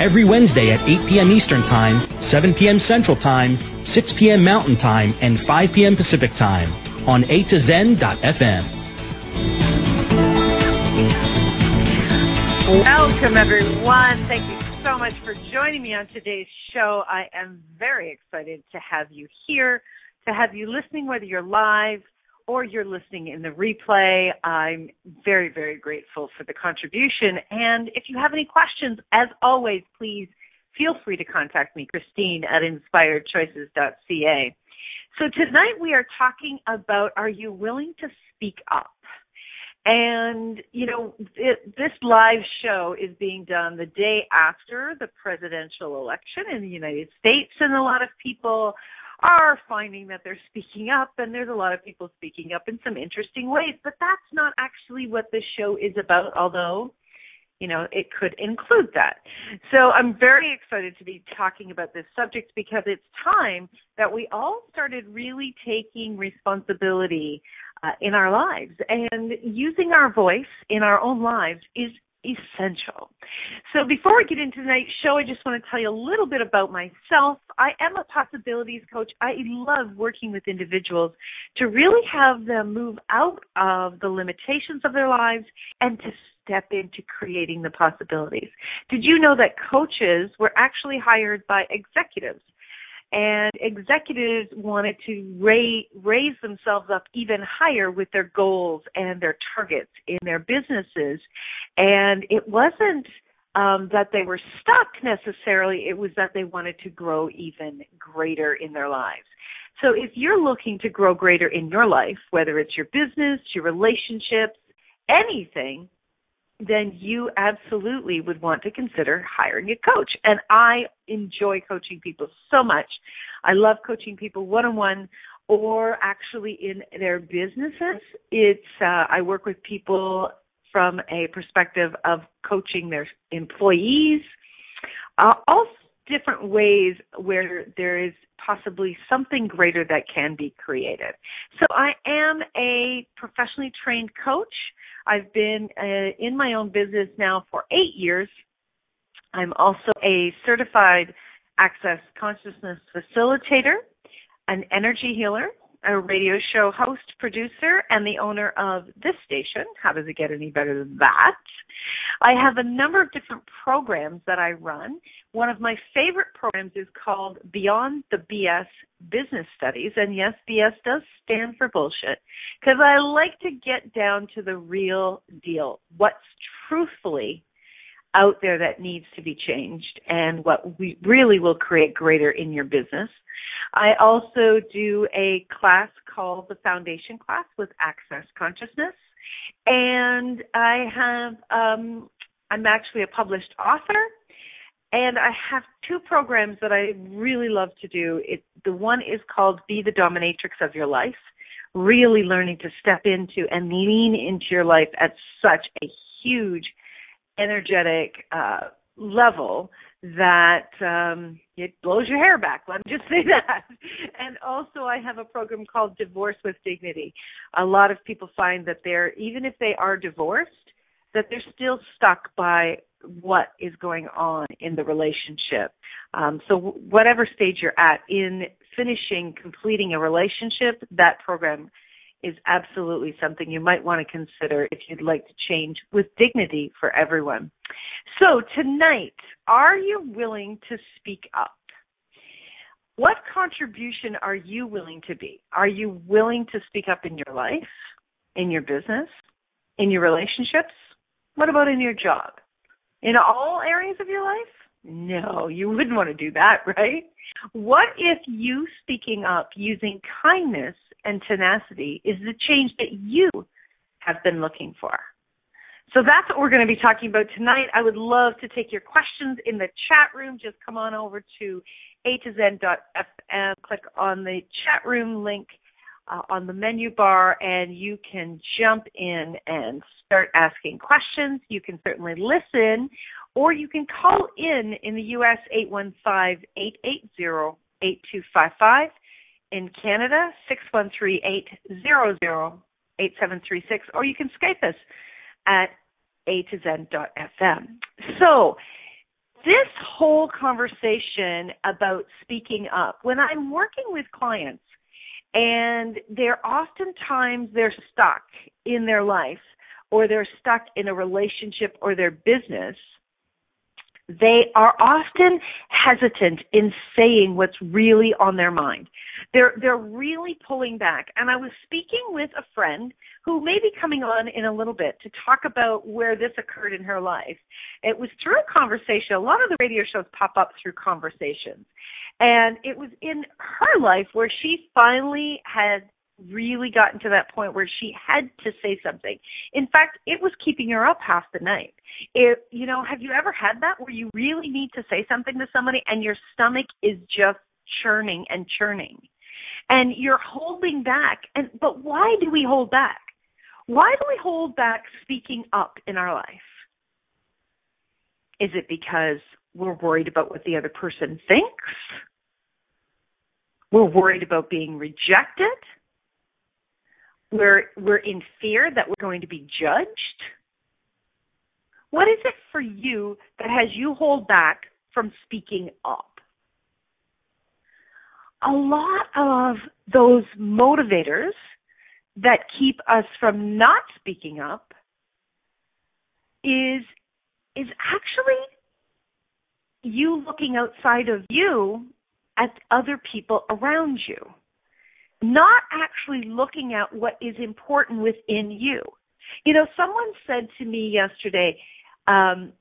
every Wednesday at 8 p.m. Eastern Time, 7 p.m. Central Time, 6 p.m. Mountain Time, and 5 p.m. Pacific Time on A to Zen.fm. Welcome, everyone. Thank you so much for joining me on today's show. I am very excited to have you here, to have you listening, whether you're live or you're listening in the replay. I'm very, very grateful for the contribution. And if you have any questions, as always, please feel free to contact me, Christine at inspiredchoices.ca. So tonight we are talking about are you willing to speak up? And, you know, it, this live show is being done the day after the presidential election in the United States, and a lot of people are finding that they're speaking up and there's a lot of people speaking up in some interesting ways but that's not actually what this show is about although you know it could include that. So i'm very excited to be talking about this subject because it's time that we all started really taking responsibility uh, in our lives and using our voice in our own lives is essential. So before we get into tonight's show, I just want to tell you a little bit about myself. I am a possibilities coach. I love working with individuals to really have them move out of the limitations of their lives and to step into creating the possibilities. Did you know that coaches were actually hired by executives? And executives wanted to raise, raise themselves up even higher with their goals and their targets in their businesses. And it wasn't um, that they were stuck necessarily, it was that they wanted to grow even greater in their lives. So if you're looking to grow greater in your life, whether it's your business, your relationships, anything, then you absolutely would want to consider hiring a coach. And I enjoy coaching people so much. I love coaching people one on one or actually in their businesses. It's uh, I work with people from a perspective of coaching their employees, uh, all different ways where there is possibly something greater that can be created. So I am a professionally trained coach. I've been uh, in my own business now for eight years. I'm also a certified access consciousness facilitator, an energy healer, a radio show host, producer, and the owner of this station. How does it get any better than that? I have a number of different programs that I run. One of my favorite programs is called Beyond the BS Business Studies. And yes, BS does stand for bullshit because I like to get down to the real deal. What's truthfully out there that needs to be changed and what we really will create greater in your business. I also do a class called the Foundation Class with Access Consciousness. And I have um I'm actually a published author and I have two programs that I really love to do. It the one is called Be the Dominatrix of Your Life, really learning to step into and lean into your life at such a huge energetic uh, level that um, it blows your hair back. Let me just say that. And also, I have a program called Divorce with Dignity. A lot of people find that they're even if they are divorced, that they're still stuck by what is going on in the relationship. Um, so, whatever stage you're at in finishing, completing a relationship, that program is absolutely something you might want to consider if you'd like to change with dignity for everyone. So tonight, are you willing to speak up? What contribution are you willing to be? Are you willing to speak up in your life, in your business, in your relationships? What about in your job? In all areas of your life? No, you wouldn't want to do that, right? What if you speaking up using kindness and tenacity is the change that you have been looking for? So that's what we're going to be talking about tonight. I would love to take your questions in the chat room. Just come on over to a to zen.fm, click on the chat room link uh, on the menu bar, and you can jump in and start asking questions. You can certainly listen, or you can call in in the U.S. 815-880-8255. In Canada, 613-800-8736, or you can Skype us at a to zen.fm. So, this whole conversation about speaking up, when I'm working with clients and they're oftentimes they're stuck in their life or they're stuck in a relationship or their business, they are often hesitant in saying what's really on their mind. They're they're really pulling back. And I was speaking with a friend who may be coming on in a little bit to talk about where this occurred in her life. It was through a conversation. A lot of the radio shows pop up through conversations. And it was in her life where she finally had really gotten to that point where she had to say something. In fact, it was keeping her up half the night. It, you know, have you ever had that where you really need to say something to somebody and your stomach is just churning and churning? And you're holding back. And but why do we hold back? Why do we hold back speaking up in our life? Is it because we're worried about what the other person thinks? We're worried about being rejected? We're we're in fear that we're going to be judged? What is it for you that has you hold back from speaking up? A lot of those motivators that keep us from not speaking up is is actually you looking outside of you at other people around you not actually looking at what is important within you. You know, someone said to me yesterday, um,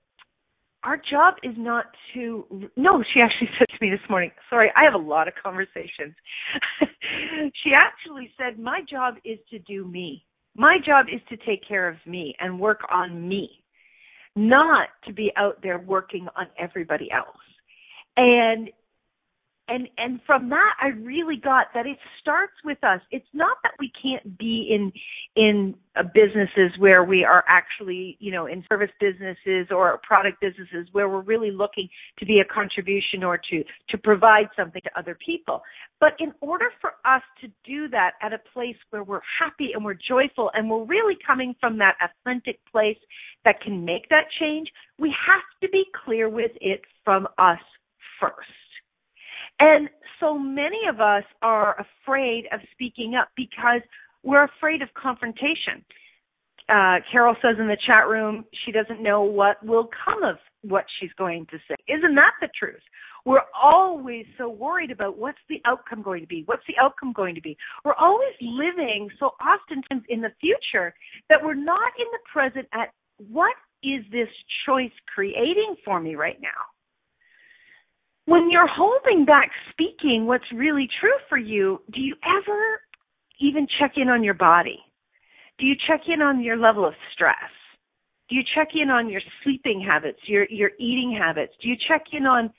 our job is not to no she actually said to me this morning sorry i have a lot of conversations. She actually said my job is to do me. My job is to take care of me and work on me not to be out there working on everybody else. And and and from that i really got that it starts with us. It's not that we can't be in in uh, businesses where we are actually you know in service businesses or product businesses where we're really looking to be a contribution or to to provide something to other people. But in order for us to do that at a place where we're happy and we're joyful and we're really coming from that authentic place that can make that change we have to be clear with it from us first and so many of us are afraid of speaking up because we're afraid of confrontation. Uh, Carol says in the chat room she doesn't know what will come of what she's going to say. Isn't that the truth? We're always so worried about what's the outcome going to be? What's the outcome going to be? We're always living so oftentimes in the future that we're not in the present at what is this choice creating for me right now? When you're holding back speaking what's really true for you, do you ever even check in on your body? Do you check in on your level of stress? Do you check in on your sleeping habits, your your eating habits? Do you check in on,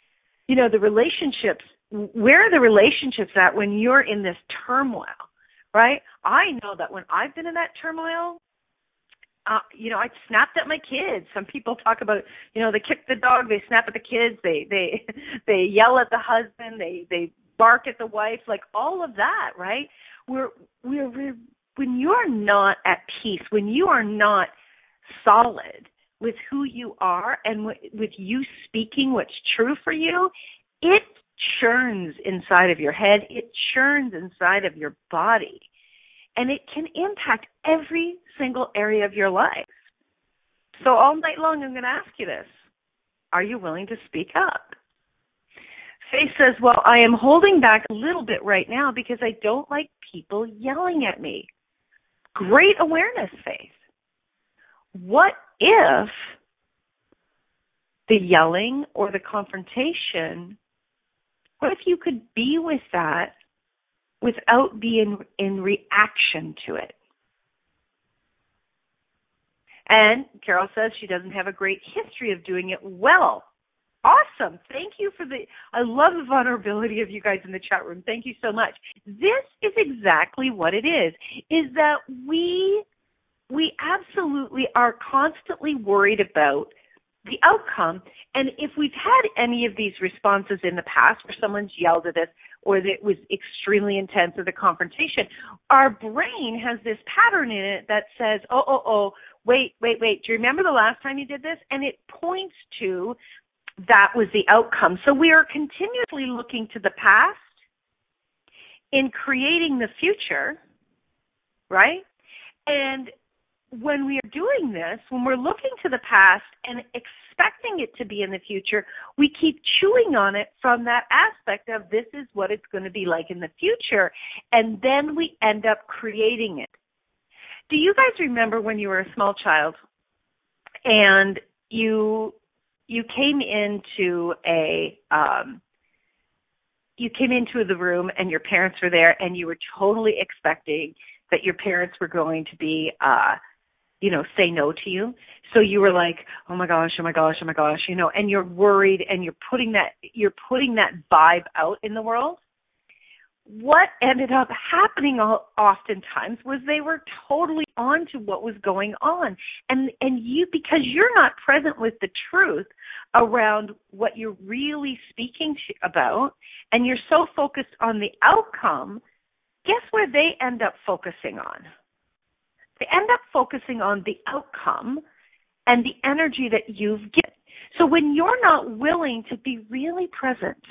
you know, the relationships? Where are the relationships at when you're in this turmoil? Right? I know that when I've been in that turmoil, uh, you know, I snapped at my kids. Some people talk about, you know, they kick the dog, they snap at the kids, they they they yell at the husband, they they bark at the wife, like all of that, right? We're we're, we're when you're not at peace, when you are not solid with who you are and with you speaking what's true for you, it churns inside of your head, it churns inside of your body and it can impact every single area of your life. So all night long, I'm going to ask you this. Are you willing to speak up? Faith says, well, I am holding back a little bit right now because I don't like people yelling at me. Great awareness, Faith. What if the yelling or the confrontation, what if you could be with that without being in reaction to it. And Carol says she doesn't have a great history of doing it well. Awesome. Thank you for the, I love the vulnerability of you guys in the chat room. Thank you so much. This is exactly what it is, is that we, we absolutely are constantly worried about the outcome. And if we've had any of these responses in the past where someone's yelled at us or that it was extremely intense or the confrontation, our brain has this pattern in it that says, oh, oh, oh, wait, wait, wait, do you remember the last time you did this? And it points to that was the outcome. So we are continuously looking to the past in creating the future, right? And when we are doing this, when we're looking to the past and expecting it to be in the future, we keep chewing on it from that aspect of this is what it's going to be like in the future. And then we end up creating it. Do you guys remember when you were a small child and you you came into a um you came into the room and your parents were there and you were totally expecting that your parents were going to be uh you know say no to you. So you were like oh my gosh oh my gosh oh my gosh you know and you're worried and you're putting that you're putting that vibe out in the world. What ended up happening oftentimes was they were totally on to what was going on. And and you because you're not present with the truth around what you're really speaking to, about and you're so focused on the outcome guess where they end up focusing on they end up focusing on the outcome and the energy that you've given so when you're not willing to be really present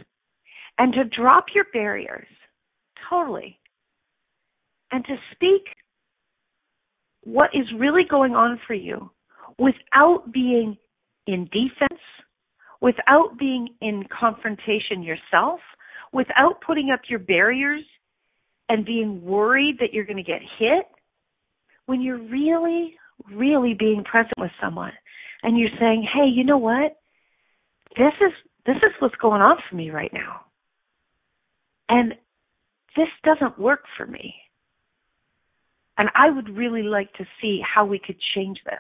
and to drop your barriers totally. And to speak what is really going on for you without being in defense, without being in confrontation yourself, without putting up your barriers and being worried that you're going to get hit, when you're really, really being present with someone and you're saying, hey, you know what? This is this is what's going on for me right now. And this doesn't work for me. And I would really like to see how we could change this.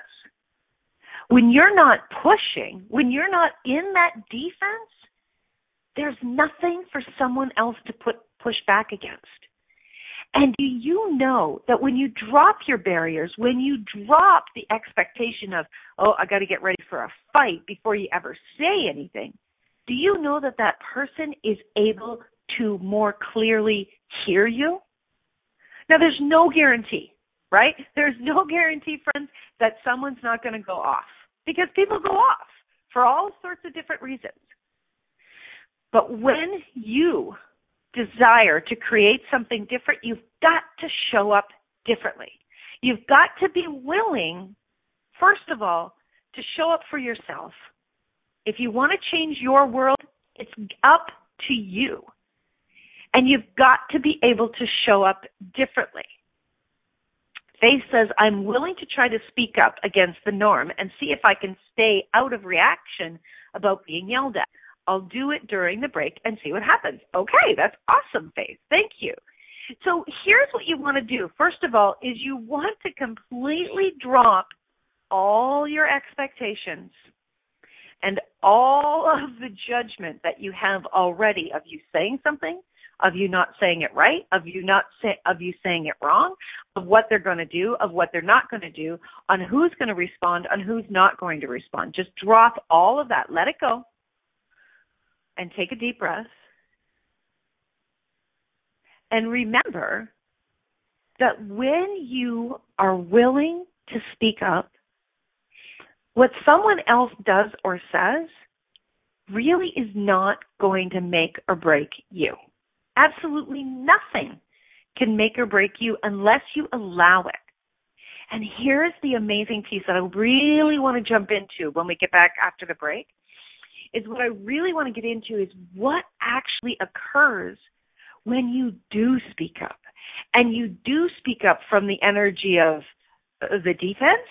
When you're not pushing, when you're not in that defense, there's nothing for someone else to put push back against. And do you know that when you drop your barriers, when you drop the expectation of, oh, I got to get ready for a fight before you ever say anything, do you know that that person is able to more clearly hear you. Now, there's no guarantee, right? There's no guarantee, friends, that someone's not going to go off because people go off for all sorts of different reasons. But when you desire to create something different, you've got to show up differently. You've got to be willing, first of all, to show up for yourself. If you want to change your world, it's up to you. And you've got to be able to show up differently. Faith says, I'm willing to try to speak up against the norm and see if I can stay out of reaction about being yelled at. I'll do it during the break and see what happens. Okay, that's awesome, Faith. Thank you. So here's what you want to do. First of all, is you want to completely drop all your expectations and all of the judgment that you have already of you saying something of you not saying it right, of you not say, of you saying it wrong, of what they're going to do, of what they're not going to do, on who's going to respond, on who's not going to respond. Just drop all of that. Let it go. And take a deep breath. And remember that when you are willing to speak up, what someone else does or says really is not going to make or break you. Absolutely nothing can make or break you unless you allow it. And here's the amazing piece that I really want to jump into when we get back after the break is what I really want to get into is what actually occurs when you do speak up. And you do speak up from the energy of uh, the defense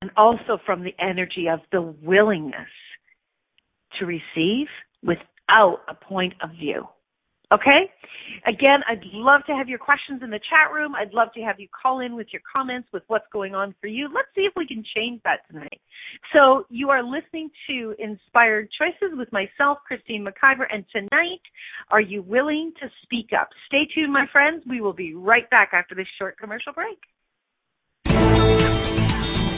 and also from the energy of the willingness to receive without a point of view. Okay? Again, I'd love to have your questions in the chat room. I'd love to have you call in with your comments with what's going on for you. Let's see if we can change that tonight. So you are listening to Inspired Choices with myself, Christine McIver, and tonight, are you willing to speak up? Stay tuned, my friends. We will be right back after this short commercial break.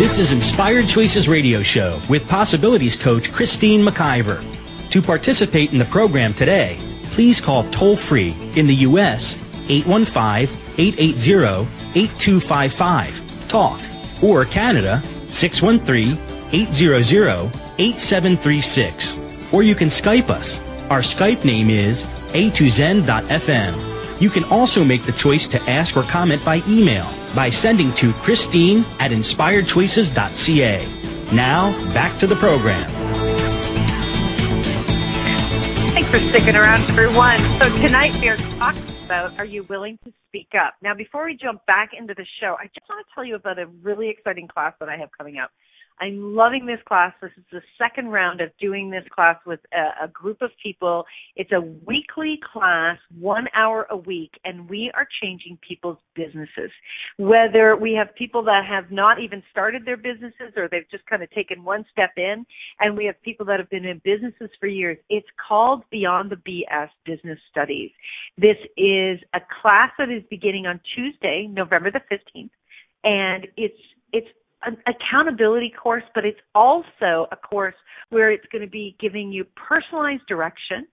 This is Inspired Choices Radio Show with Possibilities Coach Christine McIver. To participate in the program today, please call toll free in the U.S. 815-880-8255 talk or Canada 613-800-8736 or you can Skype us. Our Skype name is a2zen.fm. You can also make the choice to ask or comment by email by sending to Christine at inspiredchoices.ca. Now, back to the program. Thanks for sticking around, everyone. So tonight we are talking about Are You Willing to Speak Up? Now, before we jump back into the show, I just want to tell you about a really exciting class that I have coming up. I'm loving this class. This is the second round of doing this class with a, a, group of people. It's a weekly class, one hour a week, and we are changing people's businesses. Whether we have people that have not even started their businesses or they've just kind of taken one step in, and we have people that have been in businesses for years. It's called Beyond the BS Business Studies. This is a class that is beginning on Tuesday, November the 15th, and it's it's an accountability course, but it's also a course where it's going to be giving you personalized direction,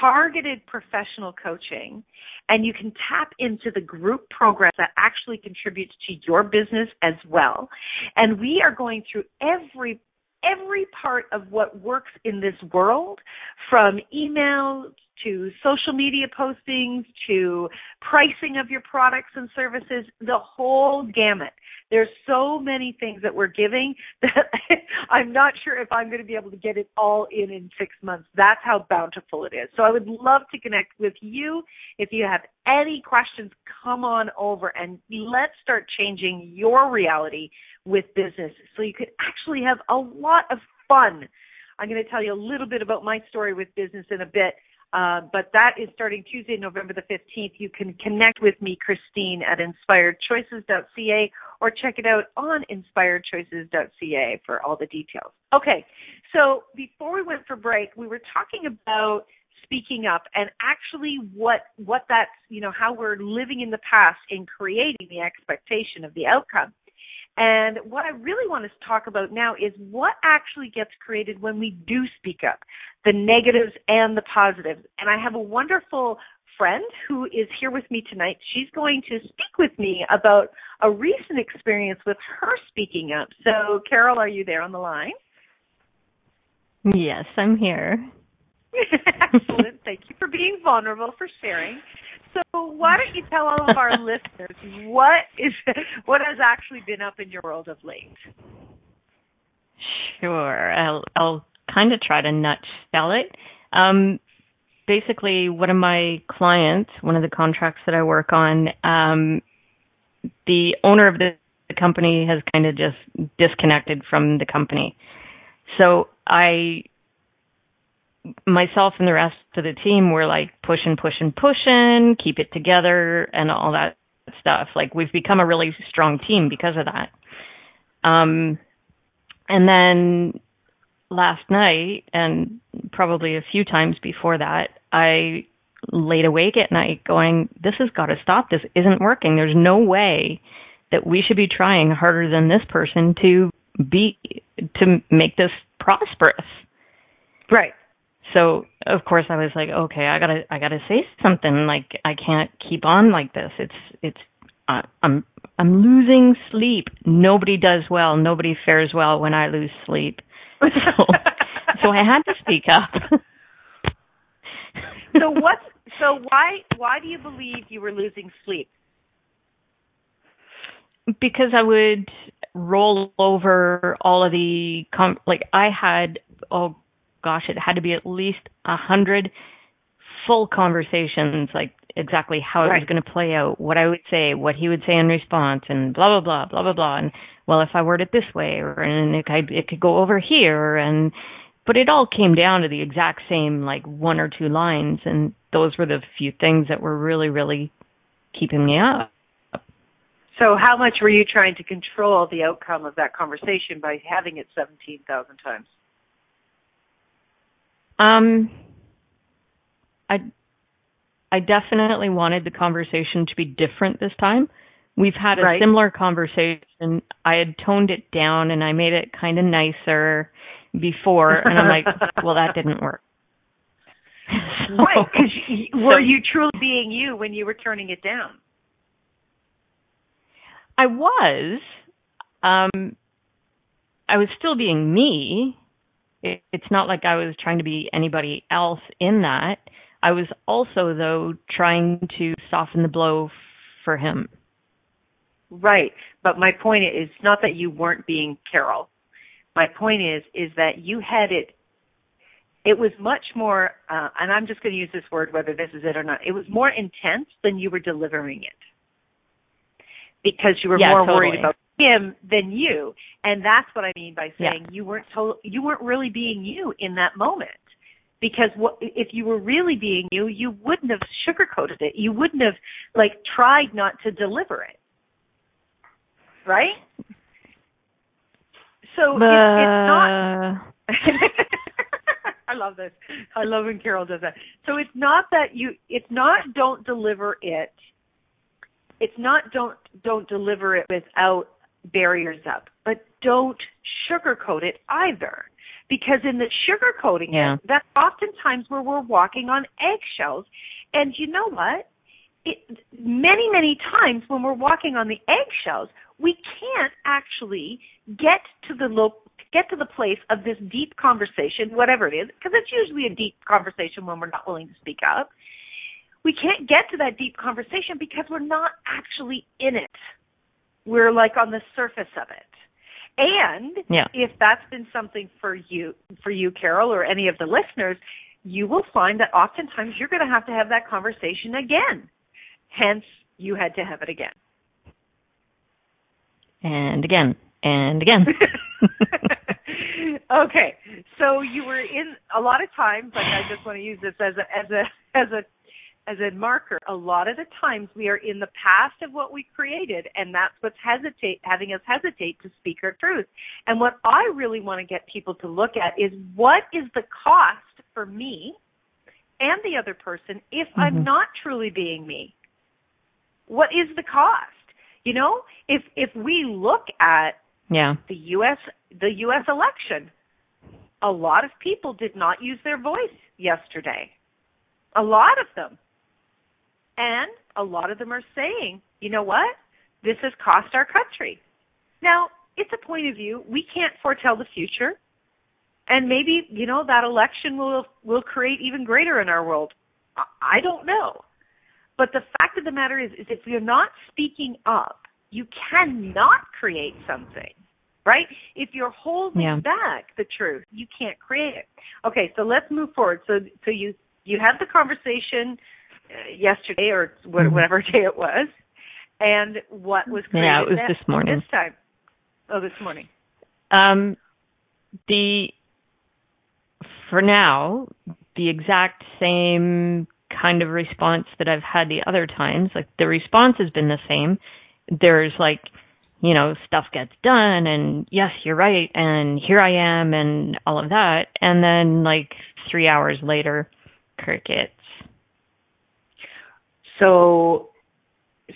targeted professional coaching, and you can tap into the group program that actually contributes to your business as well. And we are going through every every part of what works in this world from email to social media postings to pricing of your products and services, the whole gamut. There's so many things that we're giving that I'm not sure if I'm going to be able to get it all in in six months. That's how bountiful it is. So I would love to connect with you. If you have any questions, come on over and let's start changing your reality with business so you could actually have a lot of fun. I'm going to tell you a little bit about my story with business in a bit. Uh, but that is starting Tuesday, November the 15th. You can connect with me, Christine, at inspiredchoices.ca or check it out on inspiredchoices.ca for all the details. Okay, so before we went for break, we were talking about speaking up and actually what what that's you know how we're living in the past in creating the expectation of the outcome and what I really want to talk about now is what actually gets created when we do speak up, the negatives and the positives. And I have a wonderful friend who is here with me tonight. She's going to speak with me about a recent experience with her speaking up. So, Carol, are you there on the line? Yes, I'm here. Excellent. Thank you for being vulnerable, for sharing. So why don't you tell all of our listeners what is what has actually been up in your world of late? Sure, I'll, I'll kind of try to nutshell it. Um, basically one of my clients, one of the contracts that I work on, um, the owner of the, the company has kind of just disconnected from the company. So I, myself and the rest of the team were like pushing, pushing, pushing, keep it together and all that stuff. Like we've become a really strong team because of that. Um, and then last night and probably a few times before that, I laid awake at night going, this has got to stop. This isn't working. There's no way that we should be trying harder than this person to be, to make this prosperous. Right. So of course I was like, okay, I gotta, I gotta say something. Like I can't keep on like this. It's, it's, uh, I'm, I'm losing sleep. Nobody does well. Nobody fares well when I lose sleep. So, so I had to speak up. so what? So why? Why do you believe you were losing sleep? Because I would roll over all of the com- like I had oh gosh it had to be at least a hundred full conversations like exactly how it was going to play out what I would say what he would say in response and blah blah blah blah blah blah. And well if I word it this way or and it could it could go over here and but it all came down to the exact same like one or two lines and those were the few things that were really really keeping me up. So how much were you trying to control the outcome of that conversation by having it 17,000 times? Um I I definitely wanted the conversation to be different this time. We've had a right. similar conversation. I had toned it down and I made it kind of nicer before and I'm like, well that didn't work. so, right, cuz were you truly being you when you were turning it down? I was. Um, I was still being me. It, it's not like I was trying to be anybody else in that. I was also, though, trying to soften the blow for him. Right. But my point is not that you weren't being Carol. My point is, is that you had it, it was much more, uh, and I'm just going to use this word whether this is it or not, it was more intense than you were delivering it because you were yeah, more totally. worried about him than you. And that's what I mean by saying yeah. you weren't to- you weren't really being you in that moment. Because what if you were really being you, you wouldn't have sugarcoated it. You wouldn't have like tried not to deliver it. Right? So it's, it's not I love this. I love when Carol does that. So it's not that you it's not don't deliver it it's not don't don't deliver it without barriers up, but don't sugarcoat it either. Because in the sugarcoating yeah. that's oftentimes where we're walking on eggshells. And you know what? It, many, many times when we're walking on the eggshells, we can't actually get to the lo- get to the place of this deep conversation, whatever it is, because it's usually a deep conversation when we're not willing to speak up we can't get to that deep conversation because we're not actually in it. We're like on the surface of it. And yeah. if that's been something for you, for you, Carol, or any of the listeners, you will find that oftentimes you're going to have to have that conversation again. Hence, you had to have it again. And again, and again. okay, so you were in a lot of times. Like I just want to use this as a as a as a as a marker, a lot of the times we are in the past of what we created, and that's what's hesitate having us hesitate to speak our truth. And what I really want to get people to look at is what is the cost for me and the other person if mm-hmm. I'm not truly being me? What is the cost? You know, if if we look at yeah. the US the US election, a lot of people did not use their voice yesterday. A lot of them and a lot of them are saying, you know what? This has cost our country. Now, it's a point of view. We can't foretell the future. And maybe, you know, that election will will create even greater in our world. I don't know. But the fact of the matter is is if you're not speaking up, you cannot create something. Right? If you're holding yeah. back the truth, you can't create it. Okay, so let's move forward. So so you you have the conversation yesterday or Mm-hmm. whatever day it was, and what was created Yeah, it was this morning. This time. Oh, this morning. Um, the for now, the exact same kind of response that I've had the other times. Like the response has been the same. There's like, you know, stuff gets done, and yes, you're right, and here I am, and all of that, and then like three hours later, crickets. So,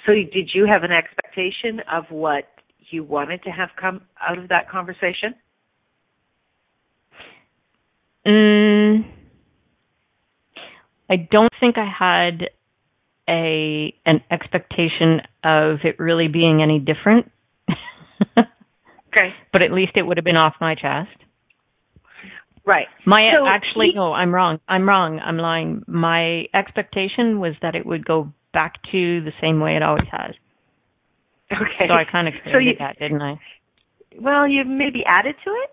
so did you have an expectation of what you wanted to have come out of that conversation? Mm, I don't think I had a an expectation of it really being any different. Okay. but at least it would have been off my chest. Right. My So actually he- no, I'm wrong. I'm wrong. I'm lying. My expectation was that it would go back to the same way it always has. Okay. So I kind of So created you- that, didn't I? Well, you maybe added to it.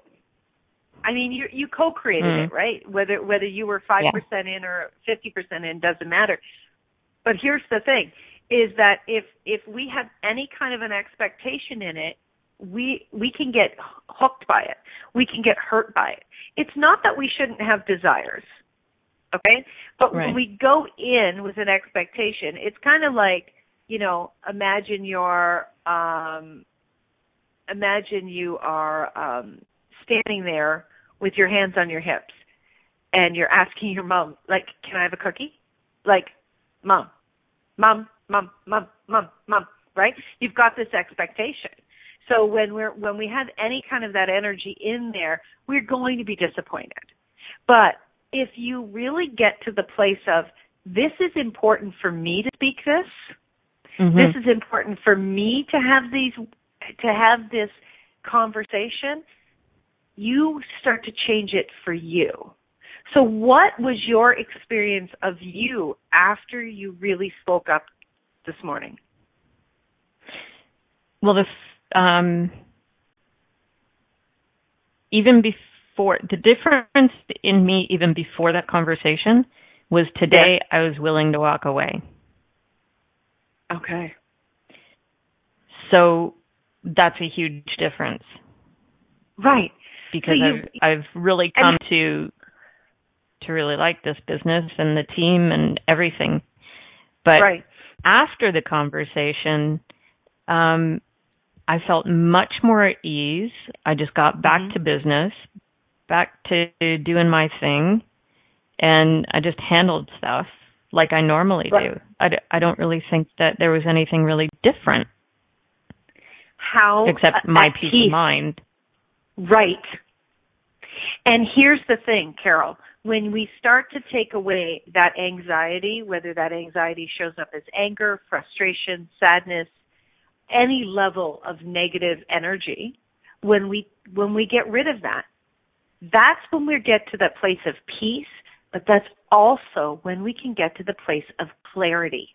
I mean, you you co-created Mm. it, right? Whether whether you were five percent in or fifty percent in doesn't matter. But here's the thing: is that if if we have any kind of an expectation in it, we we can get hooked by it. We can get hurt by it. It's not that we shouldn't have desires, okay? But when we go in with an expectation, it's kind of like you know, imagine your um imagine you are um standing there with your hands on your hips and you're asking your mom like can i have a cookie like mom mom mom mom mom mom right you've got this expectation so when we're when we have any kind of that energy in there we're going to be disappointed. But if you really get to the place of this is important for me to speak this Mhm. this is important for me to have these to have this conversation you start to change it for you. So what was your experience of you after you really spoke up this morning? Well, the um, even before the difference in me, even before that conversation, was today I was willing to walk away. okay. So that's a huge difference. Right. Because So you- I've I've really and- come to to really like this business and the team and everything. But right. after the conversation, um, I felt much more at ease. I just got back Mhm. to business, back to doing my thing, and I just handled stuff like I normally Right. do. I, d- I don't really think that there was anything really different how except my peace peace of mind. Right. And here's the thing, Carol. When we start to take away that anxiety, whether that anxiety shows up as anger, frustration, sadness, any level of negative energy, when we when we get rid of that, that's when we get to that place of peace, but that's also when we can get to the place of clarity.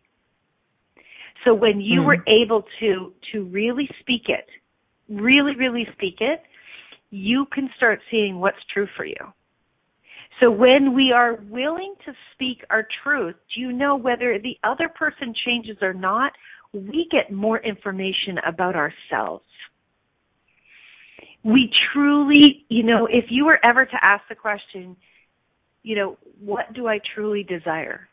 So when you Mhm. were able to to really speak it, really really speak it, you can start seeing what's true for you. So when we are willing to speak our truth, do you know whether the other person changes or not, we get more information about ourselves. We truly, you know, if you were ever to ask the question, you know, what do I truly desire?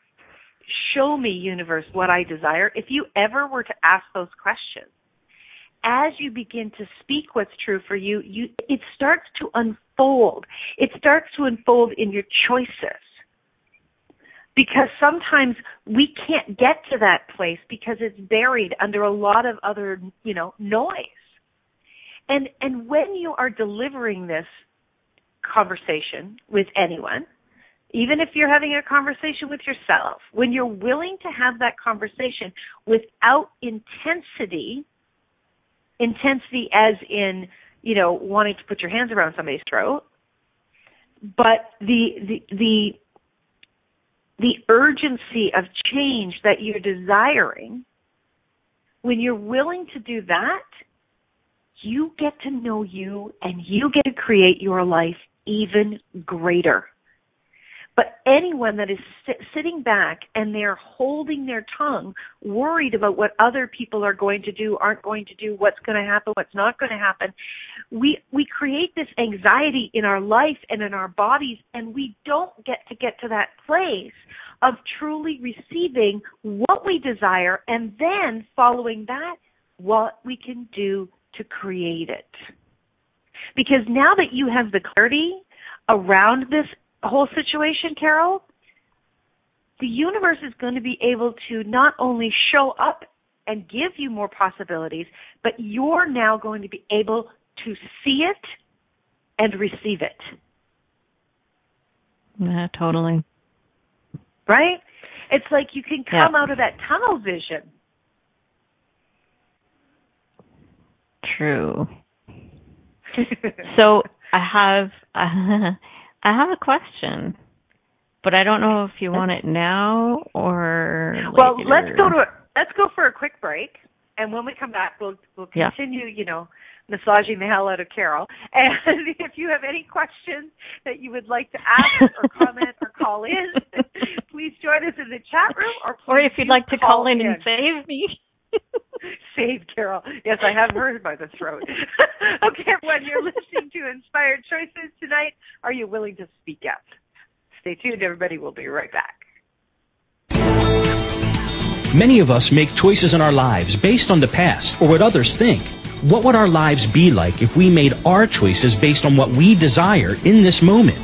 Show me, universe, what I desire. If you ever were to ask those questions, as you begin to speak what's true for you, you it starts to unfold. It starts to unfold in your choices. Because sometimes we can't get to that place because it's buried under a lot of other, you know, noise. And and when you are delivering this conversation with anyone, even if you're having a conversation with yourself, when you're willing to have that conversation without intensity, intensity as in you know wanting to put your hands around somebody's throat but the the the the urgency of change that you're desiring when you're willing to do that you get to know you and you get to create your life even greater But anyone that is sit, sitting back and they're holding their tongue, worried about what other people are going to do, aren't going to do, what's going to happen, what's not going to happen, we we create this anxiety in our life and in our bodies, and we don't get to get to that place of truly receiving what we desire, and then following that, what we can do to create it. Because now that you have the clarity around this whole situation, Carol, the universe is going to be able to not only show up and give you more possibilities, but you're now going to be able to see it and receive it. Yeah, totally. Right? It's like you can come yeah. out of that tunnel vision. True. so I have I have a question, but I don't know if you want it now or well. Let's go to a, let's go for a quick break, and when we come back, we'll we'll continue. Yeah. You know, massaging the hell out of Carol. And if you have any questions that you would like to ask or comment or call in, please join us in the chat room, or or if you'd like to call, call in, in and save me. Save Carol. Yes, I have heard by the throat. okay, when you're listening to Inspired Choices tonight, are you willing to speak up? Stay tuned, everybody. We'll be right back. Many of us make choices in our lives based on the past or what others think. What would our lives be like if we made our choices based on what we desire in this moment?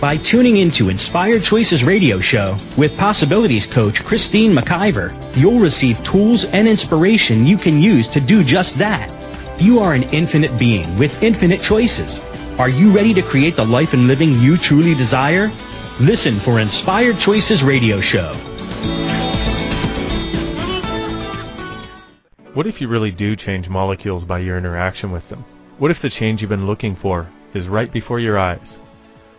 By tuning into Inspired Choices radio show with possibilities coach Christine McIver, you'll receive tools and inspiration you can use to do just that. You are an infinite being with infinite choices. Are you ready to create the life and living you truly desire? Listen for Inspired Choices radio show. What if you really do change molecules by your interaction with them? What if the change you've been looking for is right before your eyes?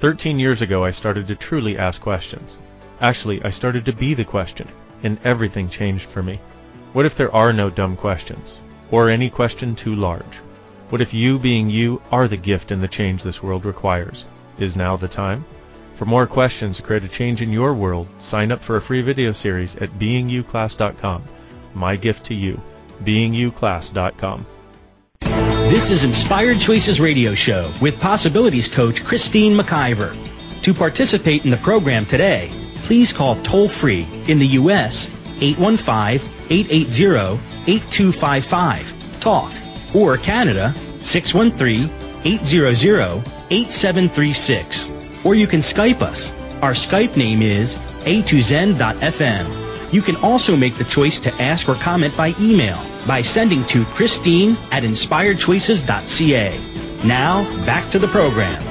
Thirteen years ago I started to truly ask questions. Actually, I started to be the question, and everything changed for me. What if there are no dumb questions? Or any question too large? What if you being you are the gift and the change this world requires? Is now the time? For more questions to create a change in your world, sign up for a free video series at beingyouclass.com. My gift to you, beingyouclass.com. This is Inspired Choices Radio Show with Possibilities Coach Christine McIver. To participate in the program today, please call toll free in the U.S. 815-880-8255 talk or Canada 613-800-8736 or you can Skype us. Our Skype name is a2zen.fm. You can also make the choice to ask or comment by email by sending to Christine at inspiredchoices.ca. Now, back to the program.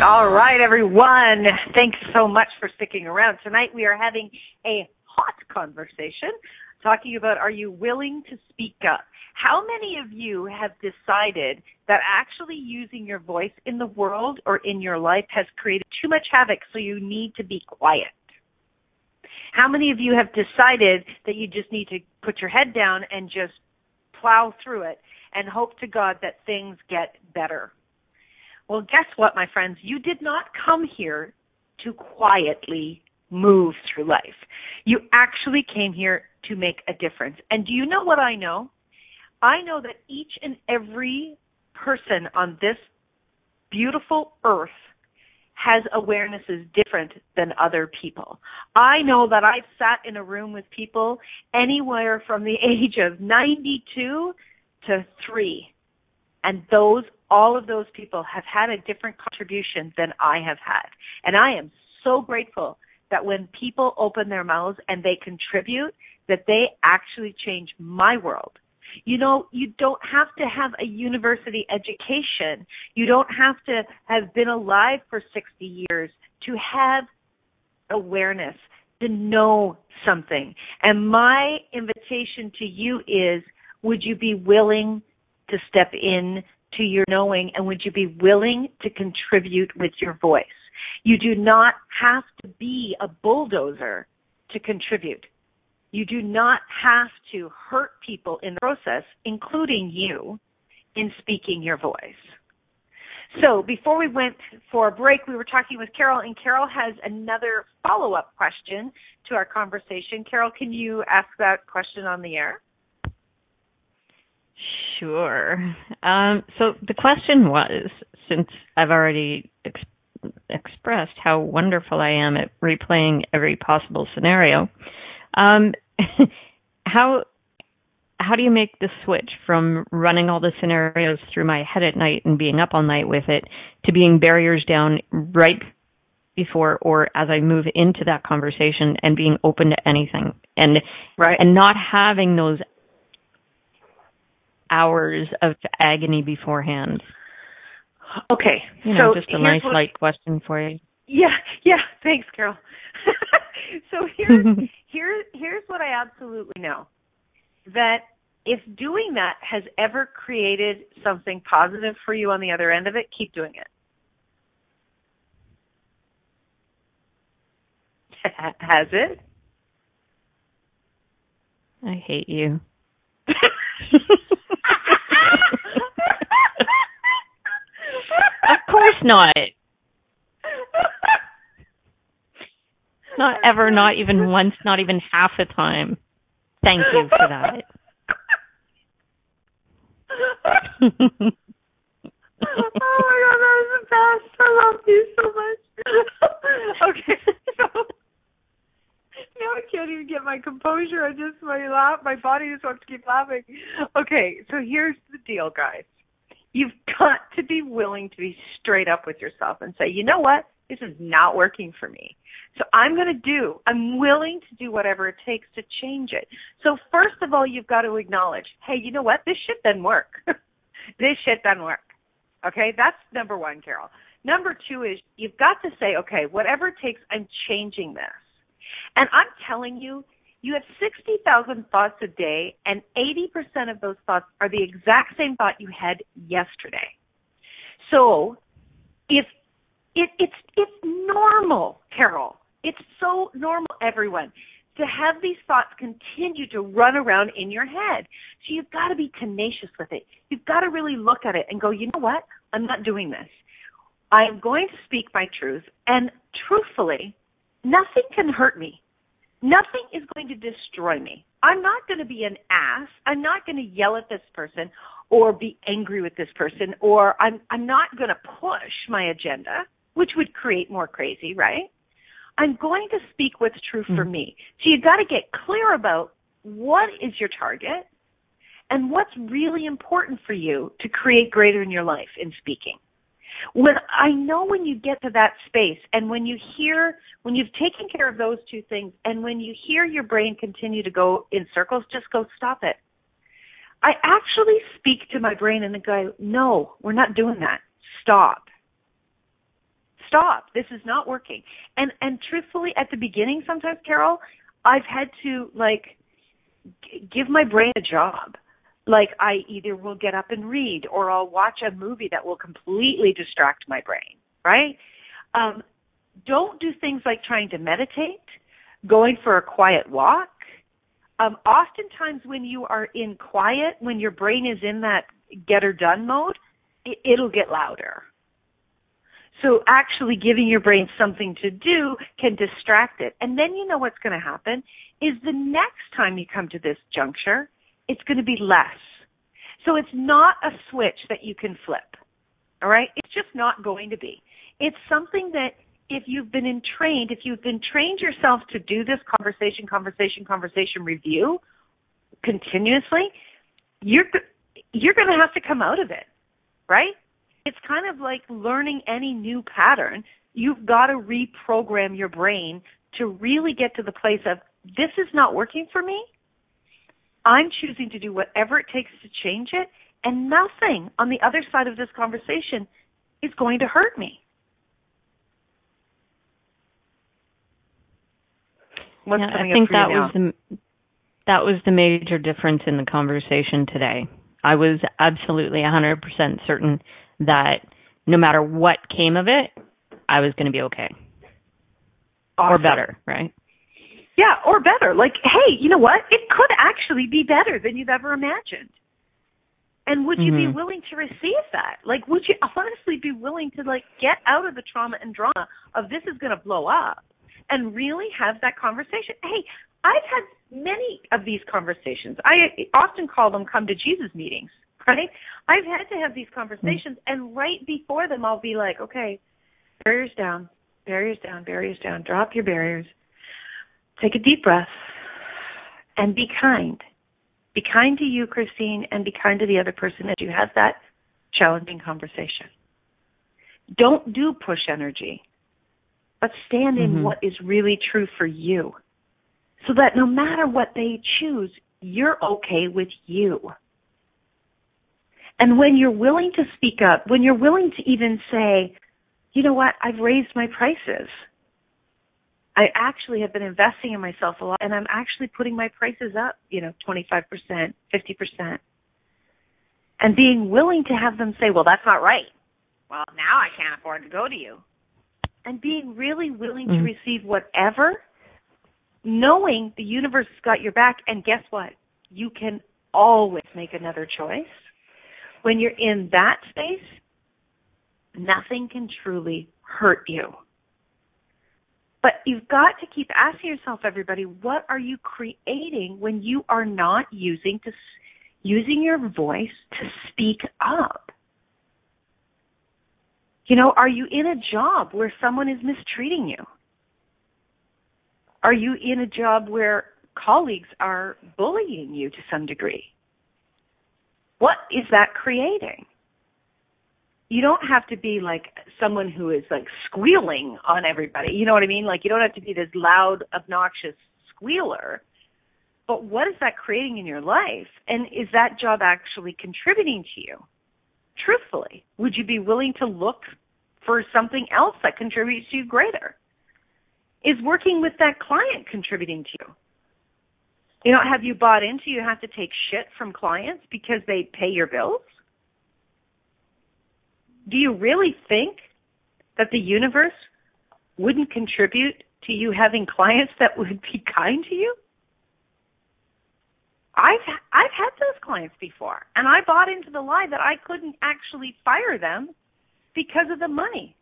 All right, everyone. Thanks so much for sticking around. Tonight we are having a hot conversation talking about are you willing to speak up? How many of you have decided that actually using your voice in the world or in your life has created too much havoc so you need to be quiet? How many of you have decided that you just need to put your head down and just plow through it and hope to God that things get better? Well, guess what, my friends? You did not come here to quietly move through life. You actually came here to make a difference. And do you know what I know? I know that each and every person on this beautiful earth has awarenesses different than other people. I know that I've sat in a room with people anywhere from the age of 92 to 3. And those, all of those people have had a different contribution than I have had. And I am so grateful that when people open their mouths and they contribute, that they actually change my world You know, you don't have to have a university education. You don't have to have been alive for 60 years to have awareness, to know something. And my invitation to you is, would you be willing to step in to your knowing and would you be willing to contribute with your voice? You do not have to be a bulldozer to contribute. You do not have to hurt people in the process, including you, in speaking your voice. So before we went for a break, we were talking with Carol, and Carol has another follow up question to our conversation. Carol, can you ask that question on the air? Sure. Um, so the question was since I've already ex- expressed how wonderful I am at replaying every possible scenario, um, how how do you make the switch from running all the scenarios through my head at night and being up all night with it to being barriers down right before or as I move into that conversation and being open to anything and right. and not having those hours of agony beforehand. Okay. You know, so just a nice what, light question for you. Yeah, yeah, thanks, Carol. so here's here here's what I absolutely know. That if doing that has ever created something positive for you on the other end of it, keep doing it. has it? I hate you. of course not. Not ever, not even once, not even half a time. Thank you for that. oh my god, that was the best. I love you so much. okay, so now I can't even get my composure. I just my laugh, my body just wants to keep laughing. Okay, so here's the deal, guys. You've got to be willing to be straight up with yourself and say, you know what? This is not working for me. So I'm going to do, I'm willing to do whatever it takes to change it. So first of all, you've got to acknowledge, hey, you know what? This shit doesn't work. this shit doesn't work. Okay, that's number one, Carol. Number two is you've got to say, okay, whatever it takes, I'm changing this. And I'm telling you, you have 60,000 thoughts a day, and 80% of those thoughts are the exact same thought you had yesterday. So, if it, it's it's normal, Carol. It's so normal, everyone, to have these thoughts continue to run around in your head. So you've got to be tenacious with it. You've got to really look at it and go, you know what? I'm not doing this. I'm going to speak my truth, and truthfully, nothing can hurt me. Nothing is going to destroy me. I'm not going to be an ass. I'm not going to yell at this person or be angry with this person or I'm I'm not going to push my agenda, which would create more crazy, right? I'm going to speak what's true for Mhm. me. So you've got to get clear about what is your target and what's really important for you to create greater in your life in speaking. When I know when you get to that space and when you hear when you've taken care of those two things and when you hear your brain continue to go in circles, just go stop it. I actually speak to my brain and go, no, we're not doing that. Stop. Stop. This is not working. And and truthfully, at the beginning, sometimes, Carol, I've had to like g- give my brain a job. Like I either will get up and read, or I'll watch a movie that will completely distract my brain. Right? Um, don't do things like trying to meditate, going for a quiet walk. Um, oftentimes, when you are in quiet, when your brain is in that get her done mode, it, it'll get louder. So actually giving your brain something to do can distract it. And then you know what's going to happen is the next time you come to this juncture, it's going to be less. So it's not a switch that you can flip. All right? It's just not going to be. It's something that if you've been entrained, if you've been trained yourself to do this conversation, conversation, conversation review continuously, you're you're going to have to come out of it, right? It's kind of like learning any new pattern. You've got to reprogram your brain to really get to the place of this is not working for me. I'm choosing to do whatever it takes to change it, and nothing on the other side of this conversation is going to hurt me. What's yeah, I think that was the that was the major difference in the conversation today. I was absolutely 100% certain that no matter what came of it, I was going to be okay. Or better, right? Yeah, or better. Like, hey, you know what? It could actually be better than you've ever imagined. And would you be Mhm. willing to receive that? Like, would you honestly be willing to like get out of the trauma and drama of this is going to blow up and really have that conversation? Hey, I've had many of these conversations. I often call them come to Jesus meetings, right? I've had to have these conversations and right before them I'll be like, okay, barriers down, barriers down, barriers down, drop your barriers. Take a deep breath and be kind. Be kind to you, Christine, and be kind to the other person as you have that challenging conversation. Don't do push energy, but stand in Mhm. what is really true for you so that no matter what they choose, you're okay with you. And when you're willing to speak up, when you're willing to even say, you know what, I've raised my prices. I actually have been investing in myself a lot and I'm actually putting my prices up, you know, 25%, 50%. And being willing to have them say, well, that's not right. Well, now I can't afford to go to you. And being really willing to Mhm. receive whatever, knowing the universe has got your back. And guess what? You can always make another choice. When you're in that space, nothing can truly hurt you. But you've got to keep asking yourself, everybody, what are you creating when you are not using to using your voice to speak up? You know, are you in a job where someone is mistreating you? Are you in a job where colleagues are bullying you to some degree? What is that creating? you don't have to be like someone who is like squealing on everybody. You know what I mean? Like you don't have to be this loud, obnoxious squealer. But what is that creating in your life? And is that job actually contributing to you? Truthfully, would you be willing to look for something else that contributes to you greater? Is working with that client contributing to you? You know, have you bought into you have to take shit from clients because they pay your bills? do you really think that the universe wouldn't contribute to you having clients that would be kind to you? I've I've had those clients before, and I bought into the lie that I couldn't actually fire them because of the money.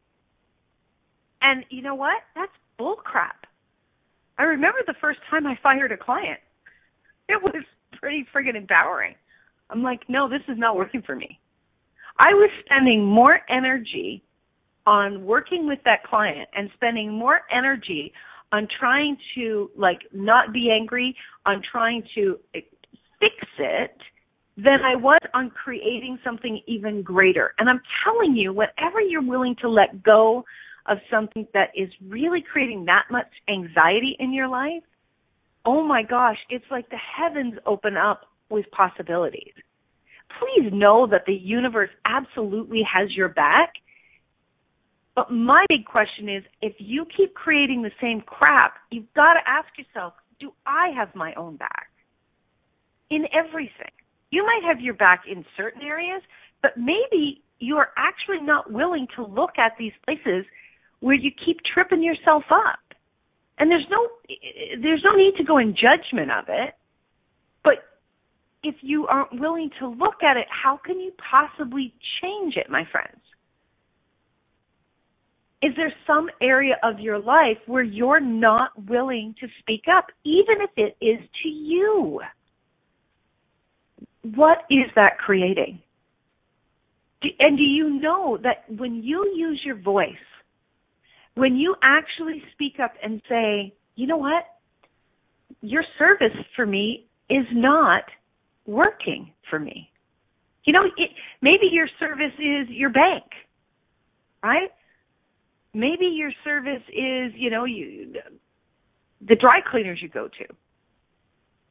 And you know what? That's bull crap. I remember the first time I fired a client. It was pretty friggin' empowering. I'm like, no, this is not working for me. I was spending more energy on working with that client and spending more energy on trying to like not be angry, on trying to fix it than I was on creating something even greater. And I'm telling you, whatever you're willing to let go of something that is really creating that much anxiety in your life, oh my gosh, it's like the heavens open up with possibilities please know that the universe absolutely has your back. But my big question is if you keep creating the same crap, you've got to ask yourself, do I have my own back? In everything. You might have your back in certain areas, but maybe you are actually not willing to look at these places where you keep tripping yourself up. And there's no there's no need to go in judgment of it. But if you aren't willing to look at it, how can you possibly change it, my friends? Is there some area of your life where you're not willing to speak up, even if it is to you? What is that creating? And do you know that when you use your voice, when you actually speak up and say, you know what? Your service for me is not working for me. You know, it, maybe your service is your bank, right? Maybe your service is, you know, you the dry cleaners you go to.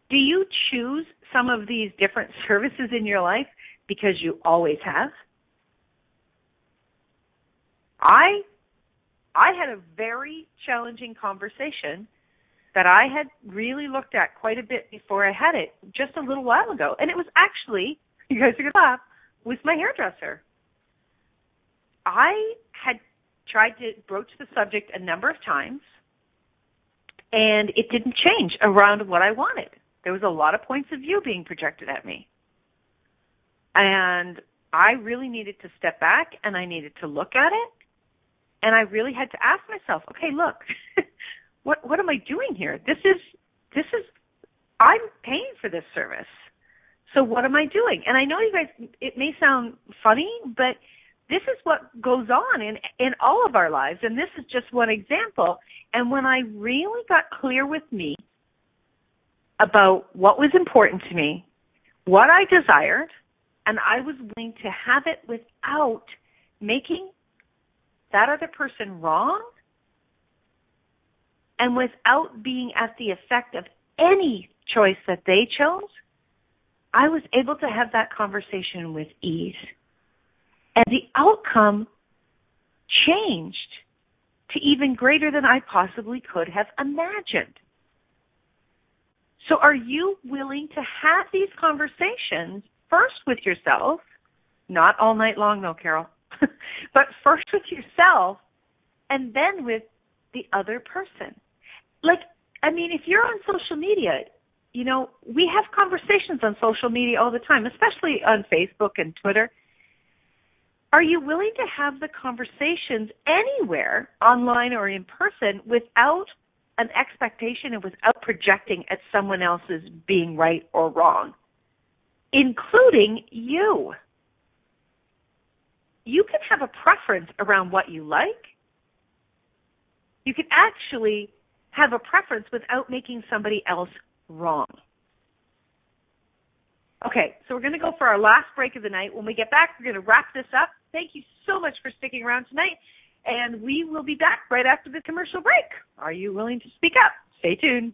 Do you choose some of these different services in your life because you always have? I I had a very challenging conversation that I had really looked at quite a bit before I had it just a little while ago. And it was actually, you guys are going to laugh, with my hairdresser. I had tried to broach the subject a number of times and it didn't change around what I wanted. There was a lot of points of view being projected at me. And I really needed to step back and I needed to look at it and I really had to ask myself, okay, look, what what am I doing here? This is this is I'm paying for this service. So what am I doing? And I know you guys it may sound funny, but this is what goes on in in all of our lives and this is just one example. And when I really got clear with me about what was important to me, what I desired, and I was willing to have it without making that other person wrong and without being at the effect of any choice that they chose, I was able to have that conversation with ease. And the outcome changed to even greater than I possibly could have imagined. So are you willing to have these conversations first with yourself, not all night long though, Carol, but first with yourself and then with the other person. Like, I mean, if you're on social media, you know, we have conversations on social media all the time, especially on Facebook and Twitter. Are you willing to have the conversations anywhere, online or in person, without an expectation and without projecting at someone else's being right or wrong, including you? You can have a preference around what you like. You can actually have a preference without making somebody else wrong. Okay, so we're going to go for our last break of the night. When we get back, we're going to wrap this up. Thank you so much for sticking around tonight, and we will be back right after the commercial break. Are you willing to speak up? Stay tuned.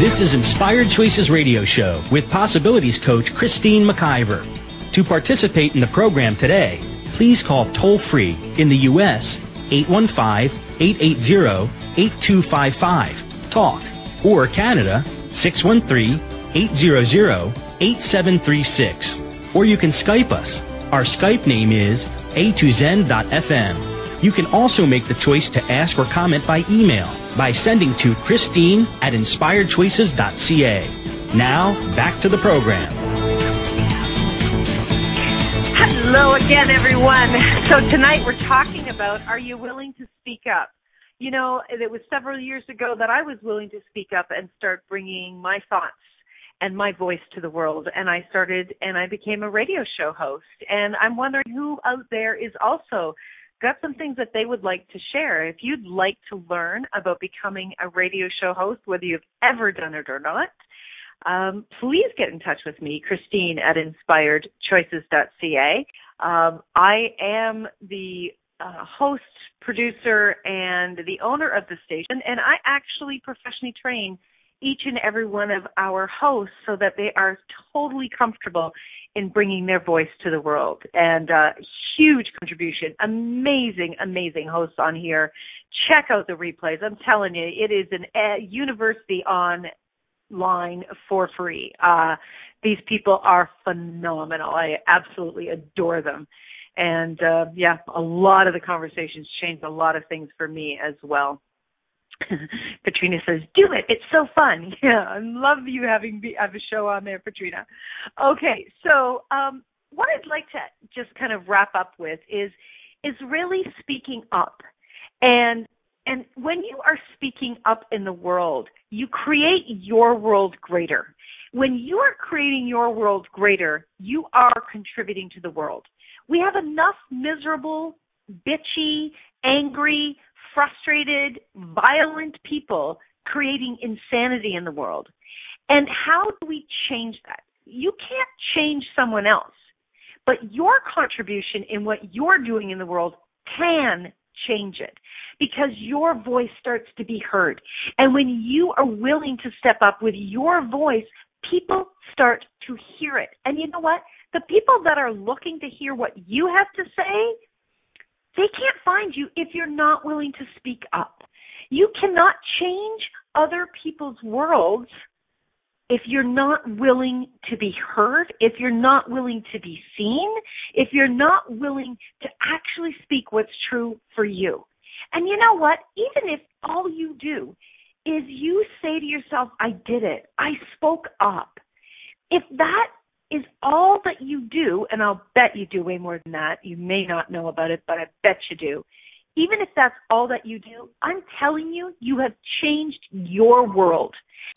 This is Inspired Choices Radio Show with Possibilities Coach Christine McIver. To participate in the program today, please call toll free in the U.S. 815-880-8255 talk or Canada 613-800-8736 or you can Skype us. Our Skype name is a2zen.fm. You can also make the choice to ask or comment by email by sending to Christine at inspiredchoices.ca. Now, back to the program. Hello again, everyone. So tonight we're talking about are you willing to speak up? You know, it was several years ago that I was willing to speak up and start bringing my thoughts and my voice to the world. And I started and I became a radio show host. And I'm wondering who out there is also got some things that they would like to share. If you'd like to learn about becoming a radio show host, whether you've ever done it or not, um, please get in touch with me, Christine at inspiredchoices.ca. Um, I am the uh, host, producer, and the owner of the station, and I actually professionally train each and every one of our hosts so that they are totally comfortable in bringing their voice to the world. And uh, huge contribution, amazing, amazing hosts on here. Check out the replays. I'm telling you, it is an a university online for free. Uh, these people are phenomenal. I absolutely adore them. And uh, yeah, a lot of the conversations changed a lot of things for me as well. Katrina says, "Do it. It's so fun." Yeah, I love you having be, have a show on there, Katrina. Okay, so um, what I'd like to just kind of wrap up with is is really speaking up, and and when you are speaking up in the world, you create your world greater. When you are creating your world greater, you are contributing to the world. We have enough miserable, bitchy, angry, frustrated, violent people creating insanity in the world. And how do we change that? You can't change someone else, but your contribution in what you're doing in the world can change it because your voice starts to be heard. And when you are willing to step up with your voice, people start to hear it. And you know what? The people that are looking to hear what you have to say, they can't find you if you're not willing to speak up. You cannot change other people's worlds if you're not willing to be heard, if you're not willing to be seen, if you're not willing to actually speak what's true for you. And you know what? Even if all you do is you say to yourself, I did it, I spoke up. If that is all that you do, and I'll bet you do way more than that. You may not know about it, but I bet you do. Even if that's all that you do, I'm telling you, you have changed your world.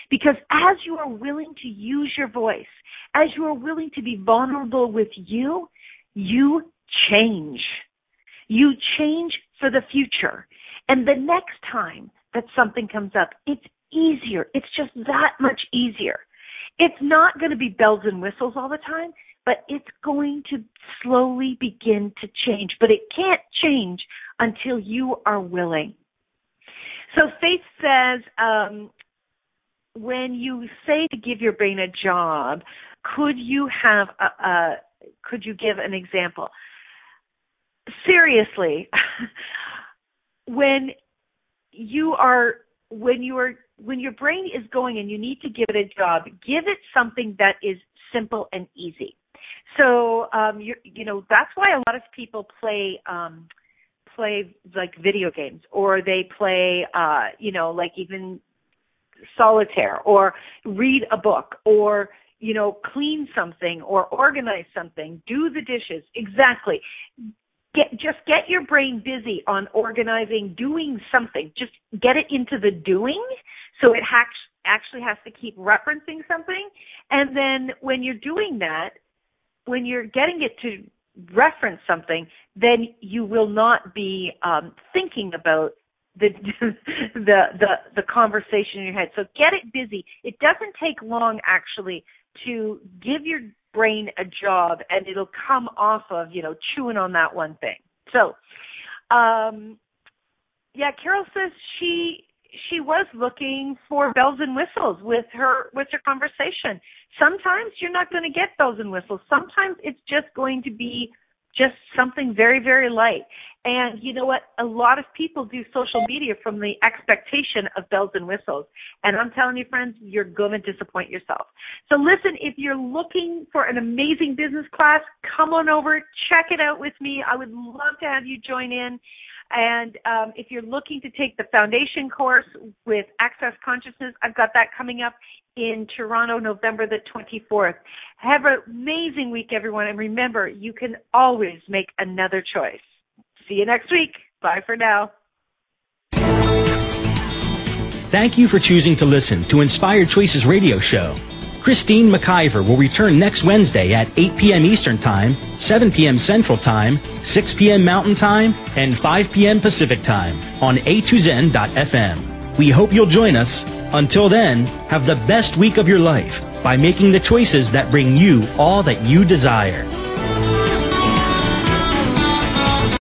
Because as you are willing to use your voice, as you are willing to be vulnerable with you, you change. You change for the future. And the next time that something comes up, it's easier. It's just that much easier. It's not going to be bells and whistles all the time, but it's going to slowly begin to change. But it can't change until you are willing. So Faith says, um, when you say to give your brain a job, could you have a, a could you give an example? Seriously, when you are when you are when your brain is going and you need to give it a job, give it something that is simple and easy. So um you you know that's why a lot of people play um play like video games or they play uh you know like even solitaire or read a book or you know clean something or organize something do the dishes. Exactly. Get just get your brain busy on organizing doing something. Just get it into the doing so it ha- actually has to keep referencing something. And then when you're doing that, when you're getting it to reference something, then you will not be um, thinking about the the the the conversation in your head. So get it busy. It doesn't take long actually to give your brain a job and it'll come off of, you know, chewing on that one thing. So um yeah, Carol says she she was looking for bells and whistles with her with her conversation. Sometimes you're not going to get bells and whistles. Sometimes it's just going to be just something very very light. And you know what? A lot of people do social media from the expectation of bells and whistles. And I'm telling you friends, you're going to disappoint yourself. So listen, if you're looking for an amazing business class, come on over, check it out with me. I would love to have you join in. And um, if you're looking to take the foundation course with Access Consciousness, I've got that coming up in Toronto, November the 24th. Have an amazing week, everyone. And remember, you can always make another choice. See you next week. Bye for now. Thank you for choosing to listen to Inspired Choices Radio Show. Christine McIver will return next Wednesday at 8 p.m. Eastern Time, 7 p.m. Central Time, 6 p.m. Mountain Time, and 5 p.m. Pacific Time on a2zen.fm. We hope you'll join us. Until then, have the best week of your life by making the choices that bring you all that you desire.